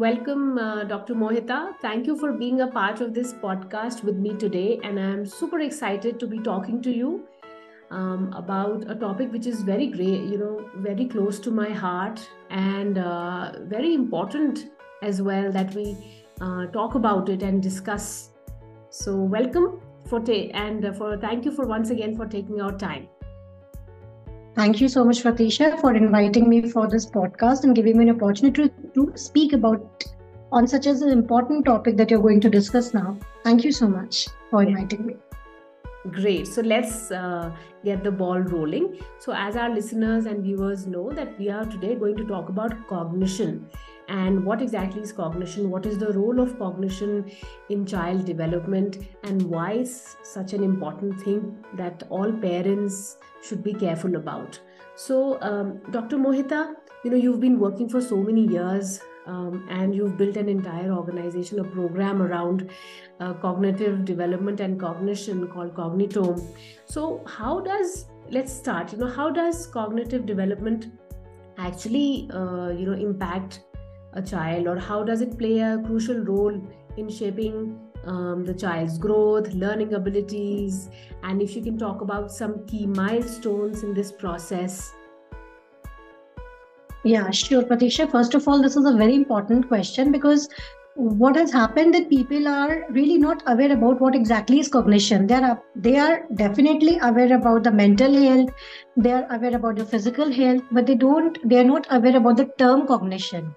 welcome, uh, Dr. Mohita. Thank you for being a part of this podcast with me today. And I'm super excited to be talking to you um, about a topic which is very great, you know, very close to my heart and uh, very important as well that we uh, talk about it and discuss. So, welcome for ta- and for thank you for once again for taking our time. Thank you so much, Pratiksha, for inviting me for this podcast and giving me an opportunity to, to speak about on such as an important topic that you're going to discuss now. Thank you so much for inviting me. Great. So let's uh, get the ball rolling. So, as our listeners and viewers know, that we are today going to talk about cognition and what exactly is cognition, what is the role of cognition in child development, and why is such an important thing that all parents should be careful about. So, um, Dr. Mohita, you know, you've been working for so many years um, and you've built an entire organization, a program around uh, cognitive development and cognition called Cognitome. So, how does let's start? You know, how does cognitive development actually, uh, you know, impact a child, or how does it play a crucial role in shaping um, the child's growth, learning abilities, and if you can talk about some key milestones in this process. Yeah, sure, Pratiksha. First of all, this is a very important question because what has happened that people are really not aware about what exactly is cognition they are they are definitely aware about the mental health they are aware about the physical health but they don't they are not aware about the term cognition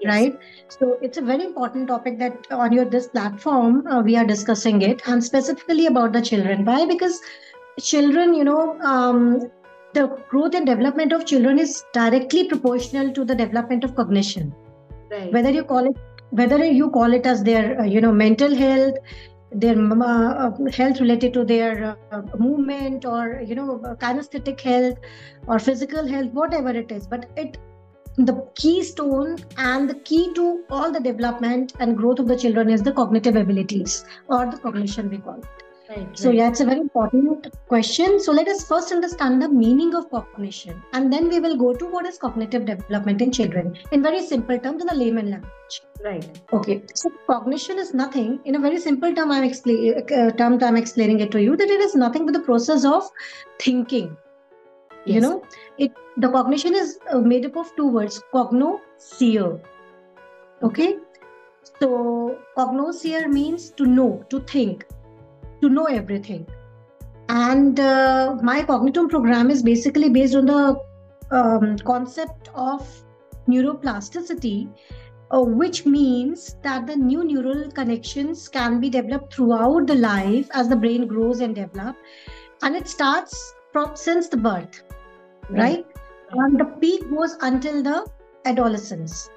yes. right so it's a very important topic that on your this platform uh, we are discussing it and specifically about the children why because children you know um, the growth and development of children is directly proportional to the development of cognition right. whether you call it whether you call it as their uh, you know mental health their uh, health related to their uh, movement or you know kinesthetic health or physical health whatever it is but it the keystone and the key to all the development and growth of the children is the cognitive abilities or the cognition we call it. Right, so yeah it's a very important question. So let us first understand the meaning of cognition and then we will go to what is cognitive development in children in very simple terms in a layman language. Right. Okay so cognition is nothing. In a very simple term i'm explaining uh, term i'm explaining it to you that it is nothing but the process of thinking yes. you know it the cognition is uh, made up of two words cognoscere okay? So cognoscere means to know to think to know everything. And uh, my Cognitome program is basically based on the um, concept of neuroplasticity uh, which means that the new neural connections can be developed throughout the life as the brain grows and develops and it starts from since the birth right? And the peak goes until the adolescence.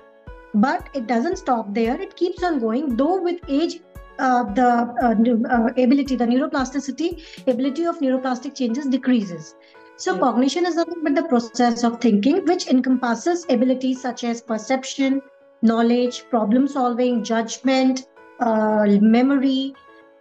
But it doesn't stop there, it keeps on going, though with age, uh, the uh, uh, ability, the neuroplasticity, ability of neuroplastic changes decreases. So, yeah. cognition is nothing but the process of thinking, which encompasses abilities such as perception, knowledge, problem solving, judgment, uh, memory,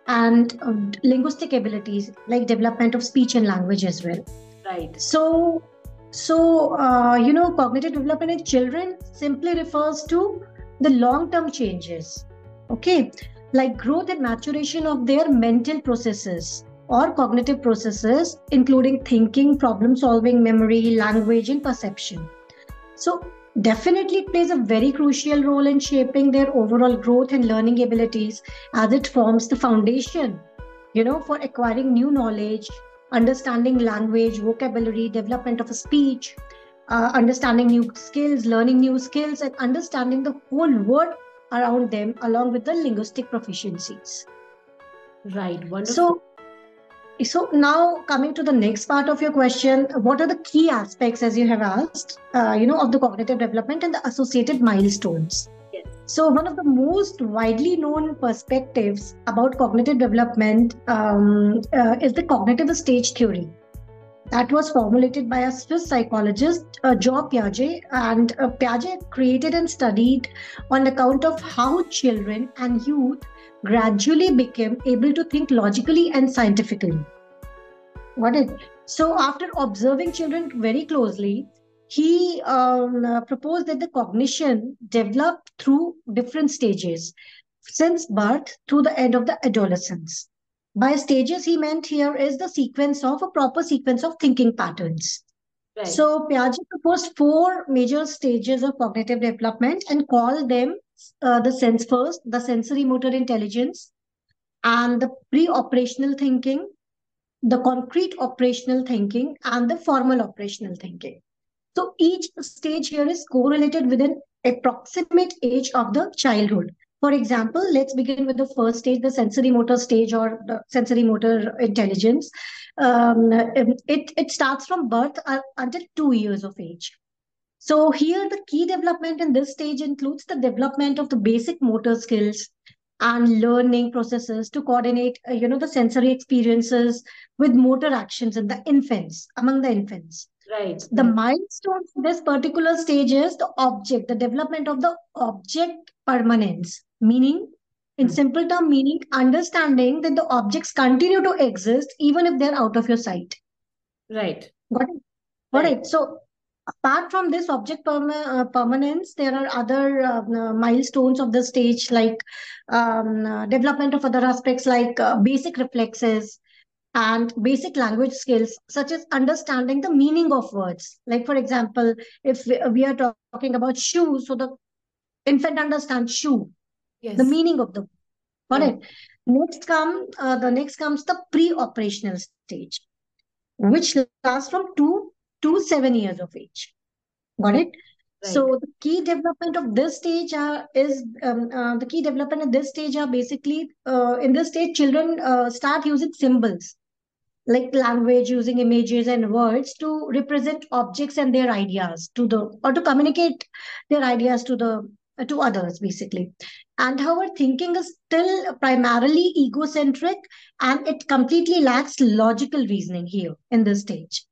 and uh, linguistic abilities like development of speech and language as well. Right. So, so, uh, you know, cognitive development in children simply refers to the long term changes, okay, like growth and maturation of their mental processes or cognitive processes, including thinking, problem solving, memory, language, and perception. So, definitely plays a very crucial role in shaping their overall growth and learning abilities as it forms the foundation you know for acquiring new knowledge understanding language, vocabulary, development of a speech, uh, understanding new skills, learning new skills, and understanding the whole world around them, along with the linguistic proficiencies. Right. Wonderful. So, so now coming to the next part of your question, what are the key aspects, as you have asked, uh, you know, of the cognitive development and the associated milestones? So, one of the most widely known perspectives about cognitive development um, uh, is the cognitive stage theory. That was formulated by a Swiss psychologist, uh, Piaget, and uh, Piaget created and studied on account of how children and youth gradually became able to think logically and scientifically. What is so? After observing children very closely, he um, uh, proposed that the cognition developed through different stages since birth to the end of the adolescence. By stages, he meant here is the sequence of a proper sequence of thinking patterns. Right. So Piaget proposed four major stages of cognitive development and called them uh, the sense first, the sensory motor intelligence, and the pre-operational thinking, the concrete operational thinking, and the formal operational thinking. So each stage here is correlated with an approximate age of the childhood. For example, let's begin with the first stage, the sensory motor stage or the sensory motor intelligence. Um, it, it starts from birth until two years of age. So here the key development in this stage includes the development of the basic motor skills and learning processes to coordinate, uh, you know, the sensory experiences with motor actions in the infants, among the infants. Right. The milestone for this particular stage is the object, the development of the object permanence meaning in hmm. simple term meaning understanding that the objects continue to exist even if they're out of your sight. Right. Got it? Got right. it. So apart from this object perma- uh, permanence there are other uh, uh, milestones of the stage like um, uh, development of other aspects like uh, basic reflexes and basic language skills such as understanding the meaning of words. Like for example if we, we are talking about shoes so the infant understands shoe yes. the meaning of the got yeah. it next come uh, the next comes the pre-operational stage which lasts from two to seven years of age got it right. so the key development of this stage are, is um, uh, the key development at this stage are basically uh, in this stage children uh, start using symbols like language using images and words to represent objects and their ideas to the or to communicate their ideas to the to others basically and our thinking is still primarily egocentric and it completely lacks logical reasoning here in this stage.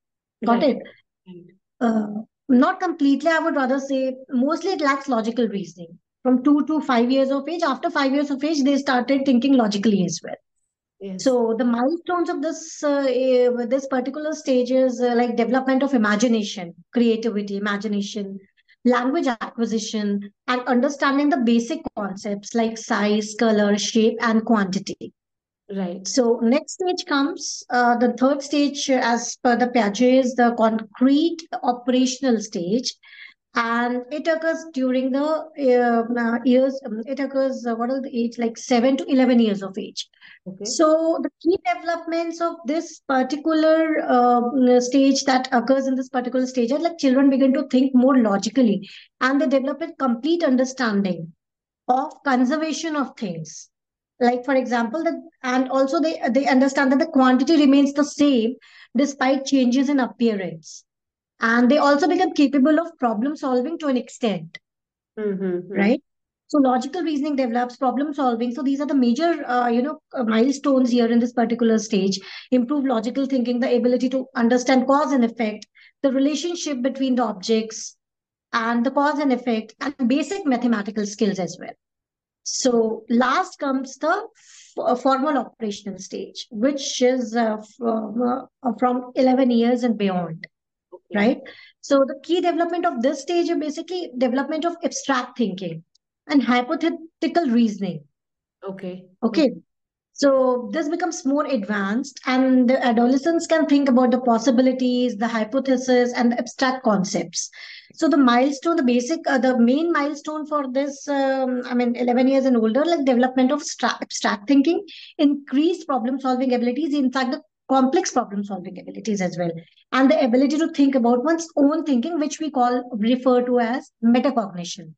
Got right. it? Uh, not completely i would rather say mostly it lacks logical reasoning. From 2 to 5 years of age after 5 years of age they started thinking logically as well. Yes. So the milestones of this uh, uh, this particular stage is uh, like development of imagination, creativity, imagination, language acquisition, and understanding the basic concepts like size, color, shape, and quantity. Right. So next stage comes uh, the third stage, as per the Piaget, is the concrete operational stage, and it occurs during the uh, uh years. Um, it occurs uh, what are the age like seven to eleven years of age. Okay. So the key developments of this particular uh, stage that occurs in this particular stage are like children begin to think more logically and they develop a complete understanding of conservation of things. Like for example, that and also they they understand that the quantity remains the same despite changes in appearance, and they also become capable of problem solving to an extent. Mm-hmm. Right so logical reasoning develops, problem solving. So these are the major, uh, you know, uh, milestones here in this particular stage. Improve logical thinking, the ability to understand cause and effect, the relationship between the objects, and the cause and effect, and basic mathematical skills as well. So last comes the uh, formal operational stage, which is uh, from, uh, from 11 years and beyond, okay. right? So the key development of this stage is basically development of abstract thinking and hypothetical reasoning. Okay. Okay. So this becomes more advanced, and the adolescents can think about the possibilities, the hypothesis, and the abstract concepts. So the milestone, the basic, uh, the main milestone for this, um, I mean, 11 years and older, like development of abstract thinking, increased problem-solving abilities, in fact, the complex problem-solving abilities as well, and the ability to think about one's own thinking, which we call refer to as metacognition.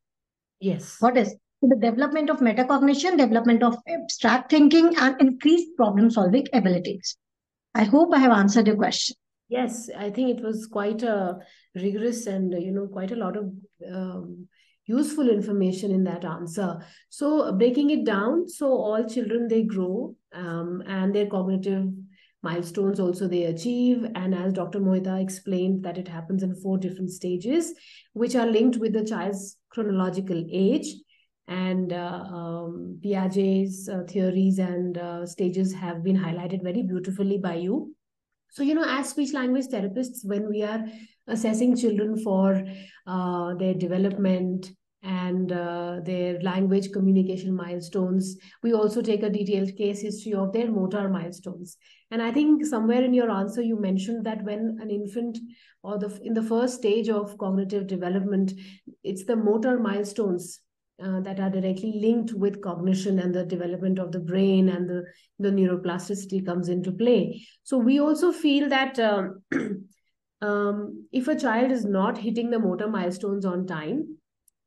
Yes. What is? the development of metacognition, development of abstract thinking, and increased problem solving abilities. I hope I have answered your question. Yes, I think it was quite a rigorous and you know quite a lot of um, useful information in that answer. So breaking it down, so all children they grow um, and their cognitive milestones also they achieve. And as dr mohita explained that it happens in four different stages which are linked with the child's chronological age. And uh, um, piaget's uh, theories and uh, stages have been highlighted very beautifully by you. So you know as speech language therapists when we are assessing children for uh, their development and uh, their language communication milestones. We also take a detailed case history of their motor milestones. And I think somewhere in your answer, you mentioned that when an infant or the in the first stage of cognitive development, it's the motor milestones uh, that are directly linked with cognition and the development of the brain and the, the neuroplasticity comes into play. So we also feel that um, um, if a child is not hitting the motor milestones on time,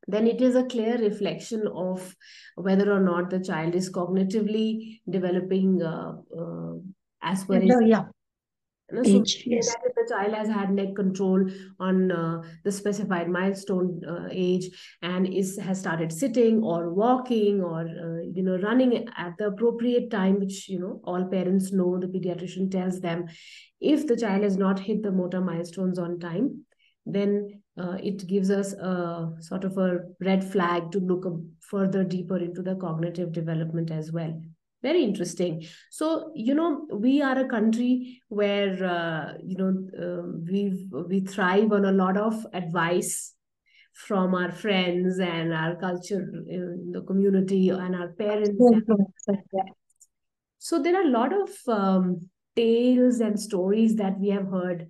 then it is a clear reflection of whether or not the child is cognitively developing uh, uh, as per yeah, yeah. So Age, yes. if the child has had neck control on uh, the specified milestone uh, age and is has started sitting or walking or uh, you know running at the appropriate time, which you know all parents know, the pediatrician tells them, if the child has not hit the motor milestones on time, then uh, it gives us a sort of a red flag to look further deeper into the cognitive development as well. Very interesting. So you know we are a country where uh, you know uh, we we thrive on a lot of advice from our friends and our culture in the community and our parents. So there are a lot of um, tales and stories that we have heard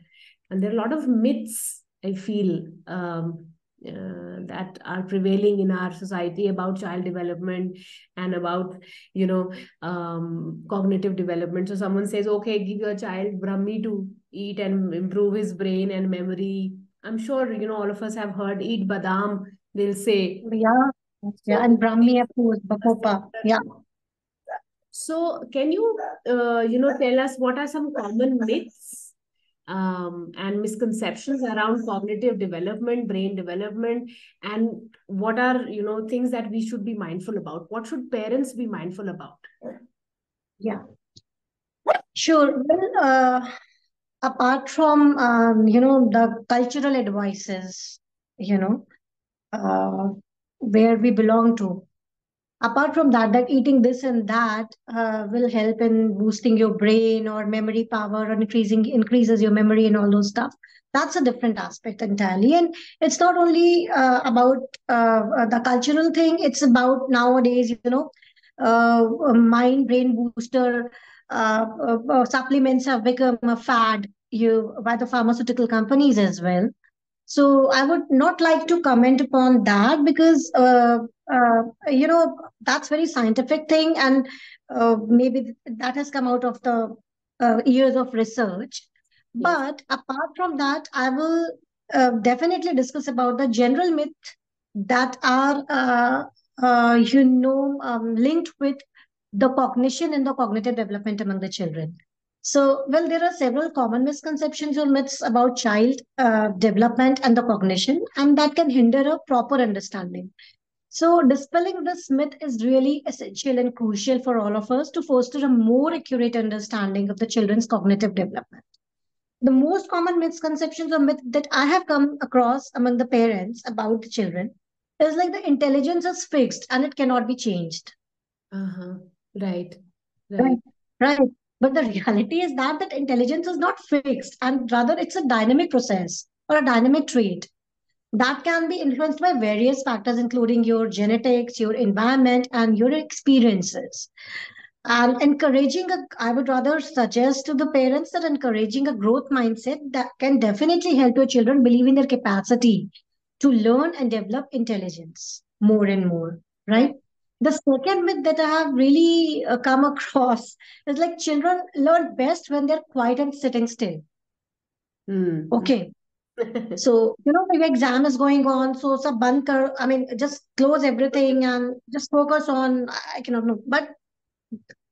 and there are a lot of myths I feel um, uh, that are prevailing in our society about child development and about you know um, cognitive development. So someone says, okay, give your child Brahmi to eat and improve his brain and memory. I'm sure you know all of us have heard eat badam. They'll say, yeah, yeah, and Brahmi of course, bacopa, yeah. So can you uh, you know tell us what are some common myths um, and misconceptions around cognitive development brain development and what are you know things that we should be mindful about. What should parents be mindful about? Yeah. Sure. Well uh, apart from um, you know the cultural advices you know uh, where we belong to apart from that that eating this and that uh, will help in boosting your brain or memory power or increasing increases your memory and all those stuff. That's a different aspect entirely. And it's not only uh, about uh, uh the cultural thing it's about nowadays you know uh, mind brain booster uh, supplements have become a fad you by the pharmaceutical companies as well. So I would not like to comment upon that because uh, uh, you know that's very scientific thing, and uh, maybe that has come out of the uh, years of research. Yes. But apart from that, I will uh, definitely discuss about the general myth that are uh, you know um, linked with the cognition and the cognitive development among the children. So, well, there are several common misconceptions or myths about child uh, development and the cognition, and that can hinder a proper understanding. So, dispelling this myth is really essential and crucial for all of us to foster a more accurate understanding of the children's cognitive development. The most common misconceptions or myth that I have come across among the parents about the children is like the intelligence is fixed and it cannot be changed. Uh huh. Right. Right. Right. right. But the reality is that that intelligence is not fixed and rather it's a dynamic process or a dynamic trait that can be influenced by various factors, including your genetics, your environment, and your experiences. And encouraging a, I would rather suggest to the parents that encouraging a growth mindset that can definitely help your children believe in their capacity to learn and develop intelligence more and more, right? the second myth that I have really uh, come across is like children learn best when they're quiet and sitting still. Mm. Okay. So you know the exam is going on so sab band kar, i mean just close everything and just focus on i cannot know but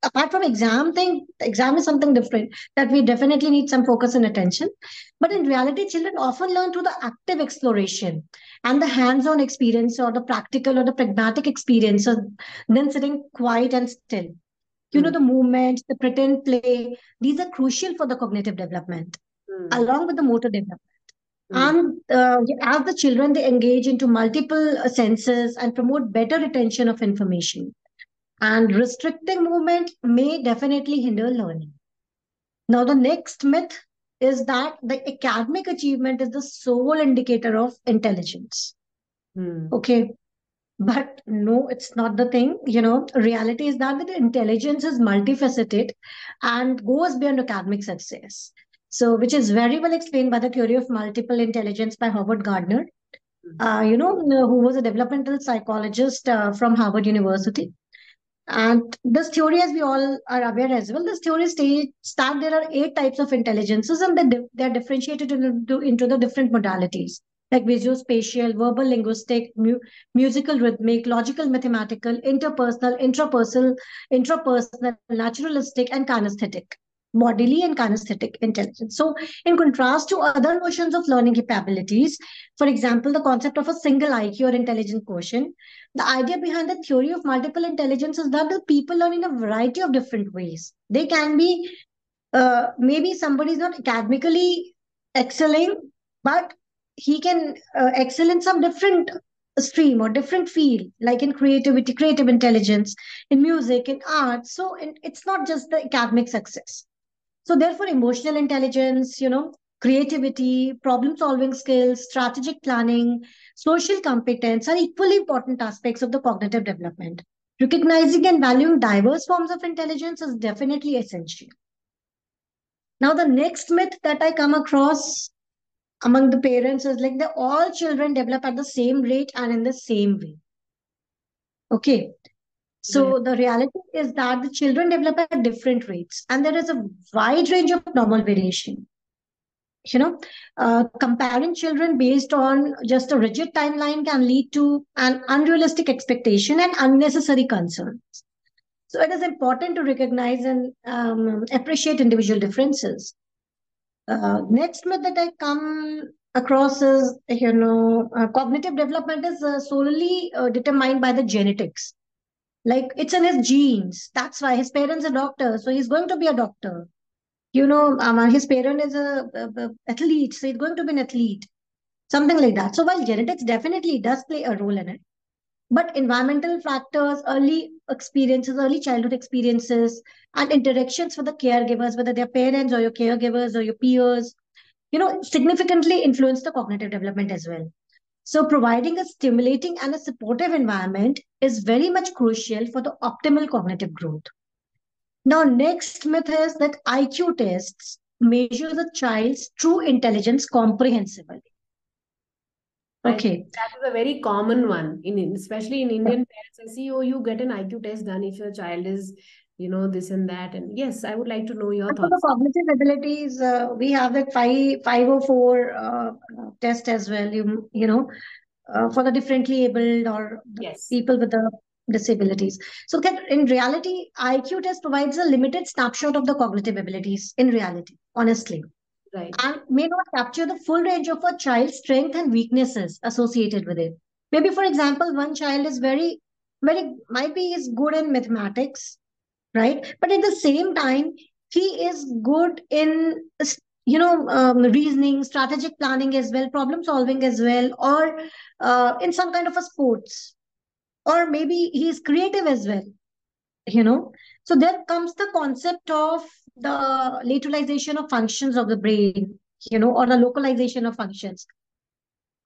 apart from exam thing, exam is something different that we definitely need some focus and attention. But in reality, children often learn through the active exploration and the hands-on experience or the practical or the pragmatic experience than sitting quiet and still. You know, hmm. the movement, the pretend play, these are crucial for the cognitive development, mm. along with the motor development. Mm. And uh, as the children, they engage into multiple uh, senses and promote better retention of information and restricting movement may definitely hinder learning. Now, the next myth is that the academic achievement is the sole indicator of intelligence. Hmm. Okay. But no, it's not the thing. You know, reality is that the intelligence is multifaceted and goes beyond academic success. So, which is very well explained by the theory of multiple intelligence by Howard Gardner, uh, you know, who was a developmental psychologist uh, from Harvard University. And this theory, as we all are aware as well, this theory states that there are eight types of intelligences and they, they are differentiated into, into the different modalities like visuospatial, verbal linguistic, mu- musical rhythmic, logical mathematical, interpersonal, intrapersonal, intrapersonal, naturalistic, and kinesthetic bodily and kinesthetic intelligence. So, in contrast to other notions of learning capabilities, for example, the concept of a single IQ or intelligent quotient, the idea behind the theory of multiple intelligence is that the people learn in a variety of different ways. They can be, uh, maybe somebody is not academically excelling, but he can uh, excel in some different stream or different field like in creativity creative intelligence in music in art so it's not just the academic success so therefore, emotional intelligence, you know, creativity, problem solving skills, strategic planning, social competence are equally important aspects of the cognitive development. Recognizing and valuing diverse forms of intelligence is definitely essential. Now, the next myth that I come across among the parents is like that all children develop at the same rate and in the same way. Okay. So the reality is that the children develop at different rates, and there is a wide range of normal variation. You know, uh, comparing children based on just a rigid timeline can lead to an unrealistic expectation and unnecessary concerns. So it is important to recognize and um, appreciate individual differences. Uh, next myth that I come across is, you know, uh, cognitive development is uh, solely uh, determined by the genetics like it's in his genes. That's why his parents are doctors. So he's going to be a doctor. You know um, uh, his parent is a, a, a, athlete. So he's going to be an athlete. Something like that. So while genetics definitely does play a role in it but environmental factors early experiences early childhood experiences and interactions with the caregivers whether they're parents or your caregivers or your peers you know significantly influence the cognitive development as well so, providing a stimulating and a supportive environment is very much crucial for the optimal cognitive growth. Now, next myth is that IQ tests measure the child's true intelligence comprehensively. Okay. That is a very common one, in especially in Indian parents. I see, oh, you get an IQ test done if your child is you know this and that. And yes i would like to know your thoughts for the cognitive abilities uh, we have 5 504 uh, test as well you you know uh, for the differently abled or yes. people with the disabilities. So that in reality iq test provides a limited snapshot of the cognitive abilities in reality honestly. Right. And may not capture the full range of a child's strength and weaknesses associated with it. Maybe for example one child is very very might be is good in mathematics right? But at the same time he is good in you know um, reasoning strategic planning as well problem solving as well or uh, in some kind of a sports. Or maybe he is creative as well you know? So there comes the concept of the lateralization of functions of the brain you know or the localization of functions.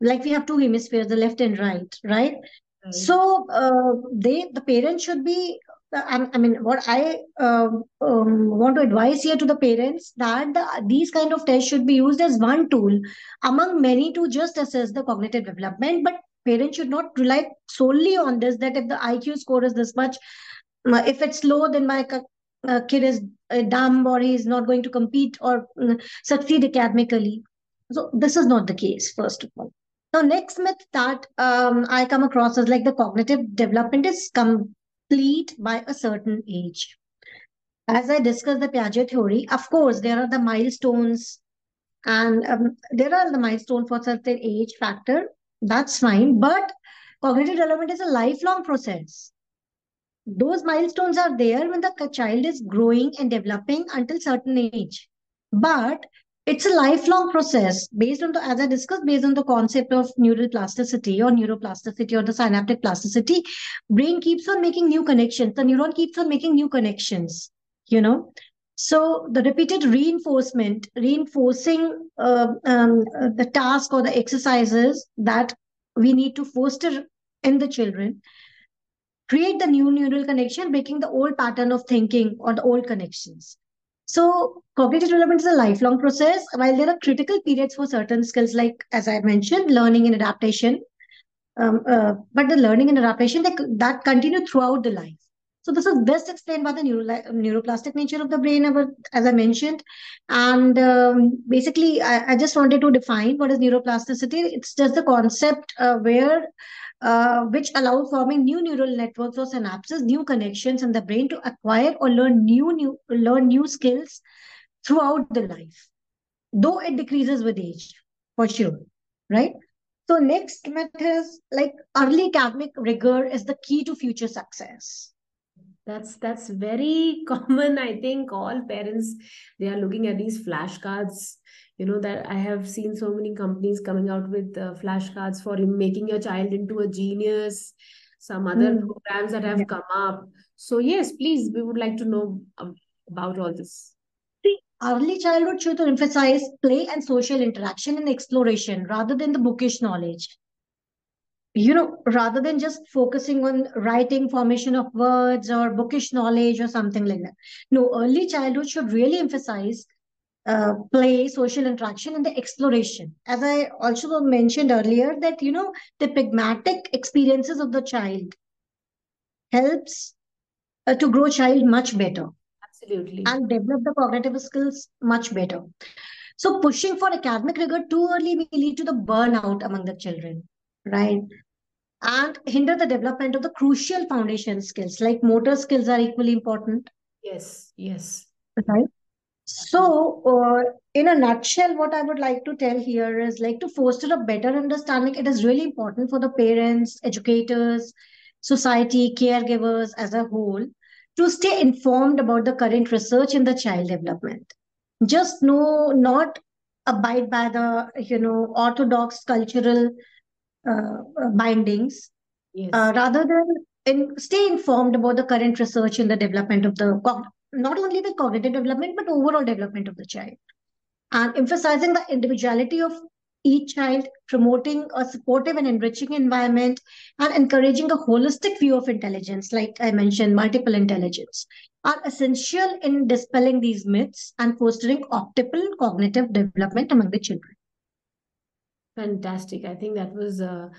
Like we have two hemispheres the left and right right, right. so uh, they the parents should be I, mean, what I um, um, want to advise here to the parents that the, these kind of tests should be used as one tool among many to just assess the cognitive development. But parents should not rely solely on this. That if the IQ score is this much, uh, if it's low, then my uh, kid is uh, dumb or he is not going to compete or uh, succeed academically. So this is not the case. First of all. Now, next myth that um, I come across is like the cognitive development is come complete by a certain age. As I discussed the Piaget theory, of course, there are the milestones and um, there are the milestones for certain age factor. That's fine. But cognitive development is a lifelong process. Those milestones are there when the child is growing and developing until certain age. But it's a lifelong process based on the as i discussed based on the concept of neural plasticity or neuroplasticity or the synaptic plasticity. Brain keeps on making new connections. The neuron keeps on making new connections you know? So the repeated reinforcement, reinforcing uh, um, the task or the exercises that we need to foster in the children, create the new neural connection, breaking the old pattern of thinking or the old connections. So cognitive development is a lifelong process. While there are critical periods for certain skills, like as I mentioned, learning and adaptation, um, uh, but the learning and adaptation that, that continue throughout the life. So this is best explained by the neuro, neuroplastic nature of the brain, as I mentioned. And um, basically, I, I, just wanted to define what is neuroplasticity. It's just the concept uh, where uh, which allow forming new neural networks or synapses, new connections in the brain to acquire or learn new, new learn new skills throughout the life, though it decreases with age, for sure, right? So next method is like early academic rigor is the key to future success that's that's very common i think all parents they are looking at these flashcards you know that i have seen so many companies coming out with uh, flashcards for making your child into a genius some other mm. programs that have yeah. come up so yes please we would like to know about all this See, early childhood should emphasize play and social interaction and exploration rather than the bookish knowledge you know rather than just focusing on writing formation of words or bookish knowledge or something like that no early childhood should really emphasize uh, play social interaction and the exploration. As i also mentioned earlier that you know the pragmatic experiences of the child helps uh, to grow child much better. Absolutely. And develop the cognitive skills much better. So pushing for academic rigor too early may lead to the burnout among the children right? And hinder the development of the crucial foundation skills like motor skills are equally important. Yes yes. Right so uh, in a nutshell what i would like to tell here is like to foster a better understanding it is really important for the parents educators society caregivers as a whole to stay informed about the current research in the child development just know not abide by the you know orthodox cultural uh, bindings yes. Uh, rather than in, stay informed about the current research in the development of the not only the cognitive development but overall development of the child and emphasizing the individuality of each child promoting a supportive and enriching environment and encouraging a holistic view of intelligence like i mentioned multiple intelligence are essential in dispelling these myths and fostering optimal cognitive development among the children Fantastic. I think that was uh,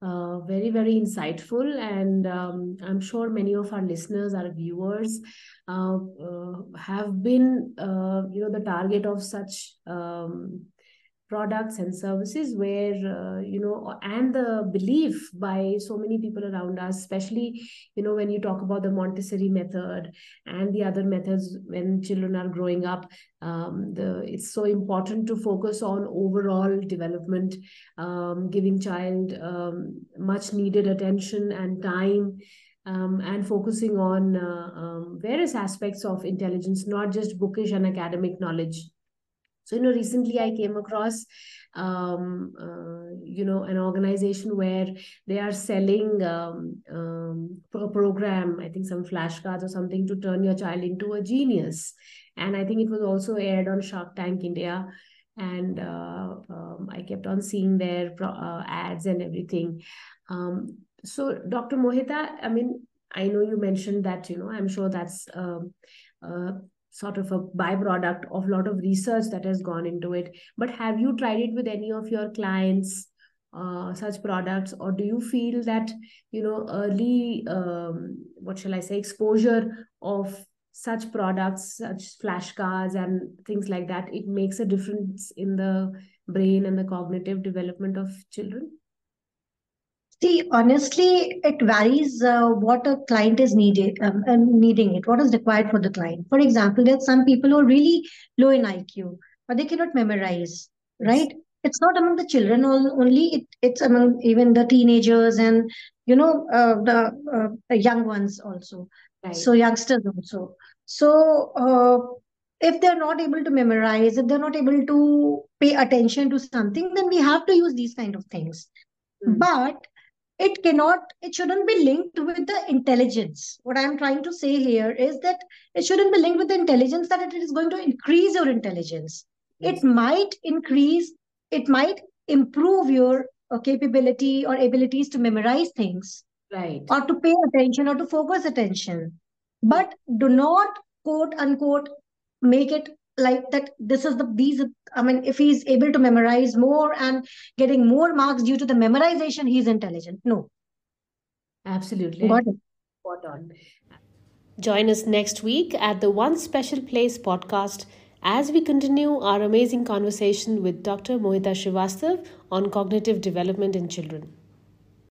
uh, very, very insightful. And um, I'm sure many of our listeners, our viewers, uh, uh have been, uh, you know, the target of such um, products and services where uh, you know and the belief by so many people around us especially you know when you talk about the montessori method and the other methods when children are growing up um, the it's so important to focus on overall development um, giving child um, much needed attention and time um, and focusing on uh, um, various aspects of intelligence not just bookish and academic knowledge so, you know, recently I came across, um, uh, you know, an organization where they are selling um, um, a program, I think some flashcards or something to turn your child into a genius. And I think it was also aired on Shark Tank India. And uh, um, I kept on seeing their uh, ads and everything. Um, so, Dr. Mohita, I mean, I know you mentioned that, you know, I'm sure that's um, uh, sort of a byproduct of a lot of research that has gone into it. But have you tried it with any of your clients uh, such products? Or do you feel that you know early um, what shall i say exposure of such products such flashcards and things like that it makes a difference in the brain and the cognitive development of children See, honestly, it varies uh, what a client is needed, um, uh, needing it, what is required for the client. For example, there are some people who are really low in IQ, but they cannot memorize, right? It's not among the children only; it, it's among even the teenagers and you know uh, the uh, young ones also. Right. So youngsters also. So uh, if they're not able to memorize, if they're not able to pay attention to something, then we have to use these kind of things. Mm. But it cannot it shouldn't be linked with the intelligence. What i'm trying to say here is that it shouldn't be linked with the intelligence that it is going to increase your intelligence. It might increase it might improve your uh, capability or abilities to memorize things right. or to pay attention or to focus attention. But do not quote unquote make it like that this is the these i mean if he's able to memorize more and getting more marks due to the memorization he's intelligent. No. Absolutely. Got it. Spot on. Join us next week at the one special place podcast as we continue our amazing conversation with dr mohita srivastav on cognitive development in children